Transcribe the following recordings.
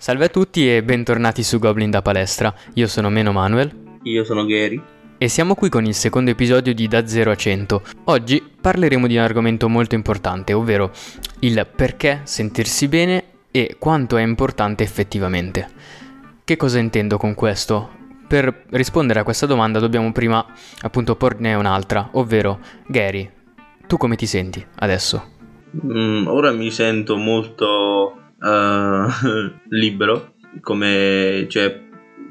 Salve a tutti e bentornati su Goblin da Palestra. Io sono Meno Manuel. Io sono Gary. E siamo qui con il secondo episodio di Da 0 a 100. Oggi parleremo di un argomento molto importante, ovvero il perché sentirsi bene e quanto è importante effettivamente. Che cosa intendo con questo? Per rispondere a questa domanda dobbiamo prima appunto porne un'altra, ovvero Gary, tu come ti senti adesso? Mm, ora mi sento molto uh, libero, come cioè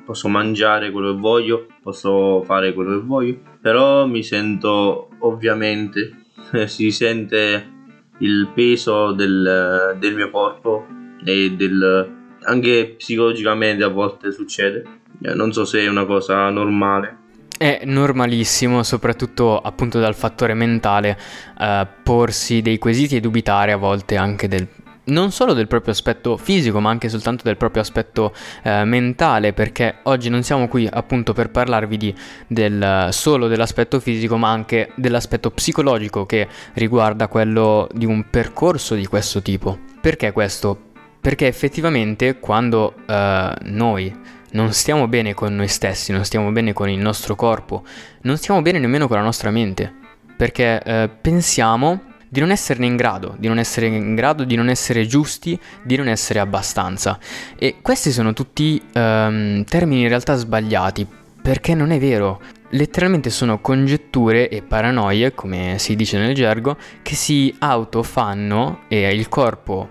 posso mangiare quello che voglio, posso fare quello che voglio, però mi sento ovviamente, si sente il peso del, del mio corpo e del, anche psicologicamente a volte succede, eh, non so se è una cosa normale. È normalissimo, soprattutto appunto dal fattore mentale, eh, porsi dei quesiti e dubitare a volte anche del non solo del proprio aspetto fisico, ma anche soltanto del proprio aspetto eh, mentale, perché oggi non siamo qui appunto per parlarvi di, del, solo dell'aspetto fisico, ma anche dell'aspetto psicologico che riguarda quello di un percorso di questo tipo. Perché questo? Perché effettivamente quando eh, noi non stiamo bene con noi stessi, non stiamo bene con il nostro corpo, non stiamo bene nemmeno con la nostra mente, perché eh, pensiamo di non esserne in grado, di non essere in grado, di non essere giusti, di non essere abbastanza. E questi sono tutti um, termini in realtà sbagliati, perché non è vero. Letteralmente sono congetture e paranoie, come si dice nel gergo, che si autofanno e il corpo,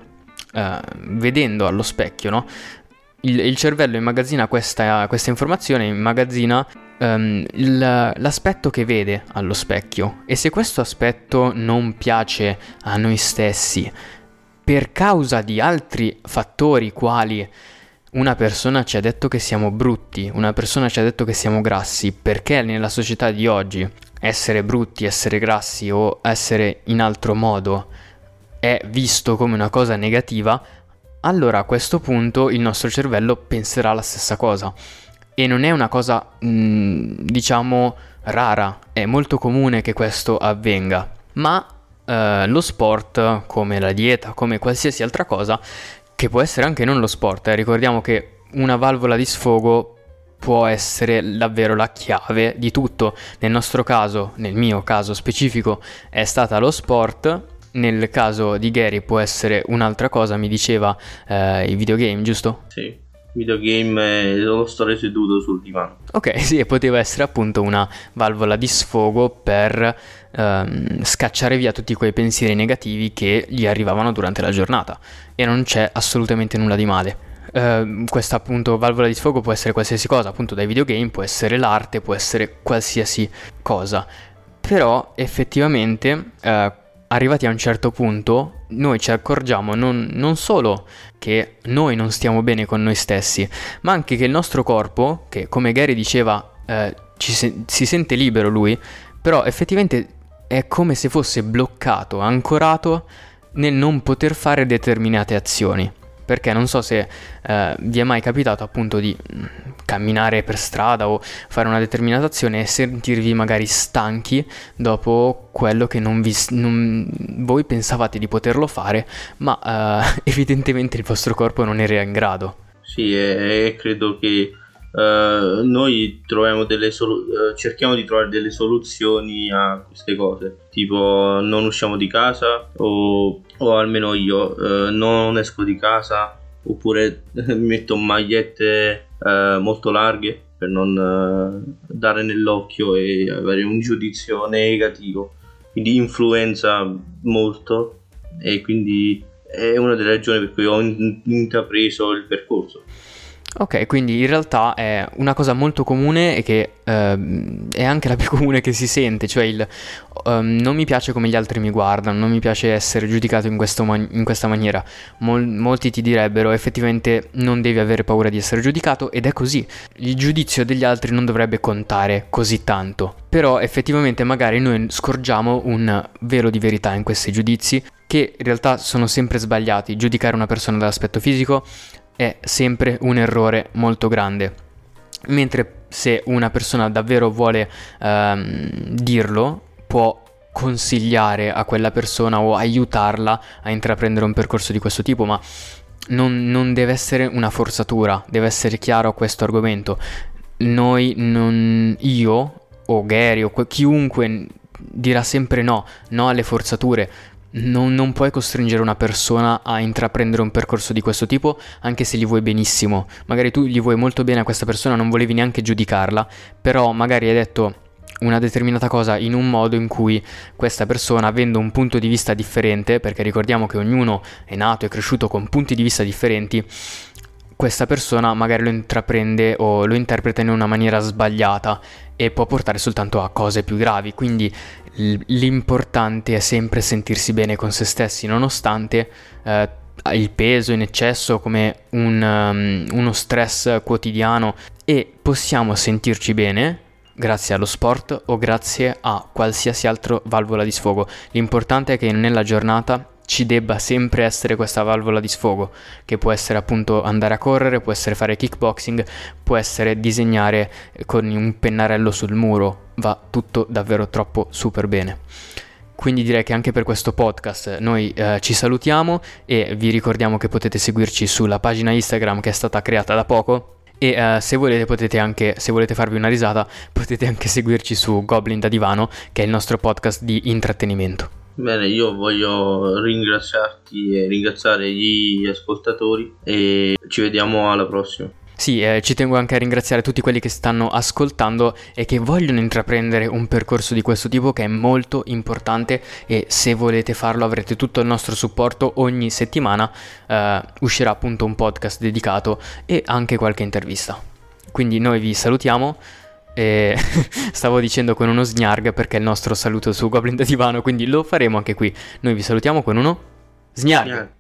uh, vedendo allo specchio, no? Il, il, cervello immagazzina questa, questa informazione, immagazzina um, il, l'aspetto che vede allo specchio. E se questo aspetto non piace a noi stessi per causa di altri fattori quali una persona ci ha detto che siamo brutti, una persona ci ha detto che siamo grassi, perché nella società di oggi essere brutti, essere grassi o essere in altro modo è visto come una cosa negativa, allora a questo punto il nostro cervello penserà la stessa cosa. E non è una cosa, mh, mm, diciamo, rara, è molto comune che questo avvenga. Ma eh, lo sport, come la dieta, come qualsiasi altra cosa, che può essere anche non lo sport, eh, ricordiamo che una valvola di sfogo può essere davvero la chiave di tutto. Nel nostro caso, nel mio caso specifico, è stata lo sport. Nel caso di Gary può essere un'altra cosa, mi diceva eh, i videogame, giusto? Sì videogame e lo stare seduto sul divano. Ok, sì, poteva essere appunto una valvola di sfogo per ehm, scacciare via tutti quei pensieri negativi che gli arrivavano durante la giornata e non c'è assolutamente nulla di male. Uh, questa appunto valvola di sfogo può essere qualsiasi cosa, appunto dai videogame, può essere l'arte, può essere qualsiasi cosa. Però effettivamente uh, arrivati a un certo punto, noi ci accorgiamo non, non, solo che noi non stiamo bene con noi stessi, ma anche che il nostro corpo, che come Gary diceva eh, se- si sente libero lui, però effettivamente è come se fosse bloccato, ancorato nel non poter fare determinate azioni. Perché non so se eh, vi è mai capitato appunto di mm, camminare per strada o fare una determinata azione e sentirvi magari stanchi dopo quello che non vi, non, voi pensavate di poterlo fare, ma eh, evidentemente il vostro corpo non era in grado. Sì, e, credo che Uh, noi solu- uh, cerchiamo di trovare delle soluzioni a queste cose, tipo non usciamo di casa o, o almeno io uh, non esco di casa oppure metto magliette molto larghe per non dare nell'occhio e avere un giudizio negativo, quindi influenza molto e quindi è una delle ragioni per cui ho intrapreso il percorso. Ok, quindi in realtà è una cosa molto comune e che uh, è anche la più comune che si sente, cioè il um, non mi piace come gli altri mi guardano, non mi piace essere giudicato in, man- in questa maniera. Mol- molti ti direbbero effettivamente non devi avere paura di essere giudicato ed è così. Il giudizio degli altri non dovrebbe contare così tanto, però effettivamente magari noi scorgiamo un velo di verità in questi giudizi che in realtà sono sempre sbagliati. Giudicare una persona dall'aspetto fisico è sempre un errore molto grande. Mentre se una persona davvero vuole ehm, dirlo, può consigliare a quella persona o aiutarla a intraprendere un percorso di questo tipo, ma non, non deve essere una forzatura, deve essere chiaro questo argomento. Noi, non, io o Gary o chiunque dirà sempre no, no alle forzature. Non, non, puoi costringere una persona a intraprendere un percorso di questo tipo anche se gli vuoi benissimo. Magari tu gli vuoi molto bene a questa persona, non volevi neanche giudicarla, però magari hai detto una determinata cosa in un modo in cui questa persona, avendo un punto di vista differente, perché ricordiamo che ognuno è nato e cresciuto con punti di vista differenti, questa persona magari lo intraprende o lo interpreta in una maniera sbagliata e può portare soltanto a cose più gravi. Quindi l'importante è sempre sentirsi bene con se stessi, nonostante eh, il peso in eccesso come un, um, uno stress quotidiano e possiamo sentirci bene grazie allo sport o grazie a qualsiasi altra valvola di sfogo. L'importante è che nella giornata ci debba sempre essere questa valvola di sfogo, che può essere appunto andare a correre, può essere fare kickboxing, può essere disegnare con un pennarello sul muro, va tutto davvero troppo super bene. Quindi direi che anche per questo podcast noi eh, ci salutiamo e vi ricordiamo che potete seguirci sulla pagina Instagram che è stata creata da poco, e uh, se volete potete anche, se volete farvi una risata, potete anche seguirci su Goblin da Divano, che è il nostro podcast di intrattenimento. Bene, io voglio ringraziarti e ringraziare gli ascoltatori e ci vediamo alla prossima. Sì, eh, ci tengo anche a ringraziare tutti quelli che stanno ascoltando e che vogliono intraprendere un percorso di questo tipo che è molto importante e se volete farlo avrete tutto il nostro supporto ogni settimana eh, uscirà appunto un podcast dedicato e anche qualche intervista. Quindi noi vi salutiamo e stavo dicendo con uno snarg perché è il nostro saluto su Goblin da Divano, quindi lo faremo anche qui. Noi vi salutiamo con uno snarg.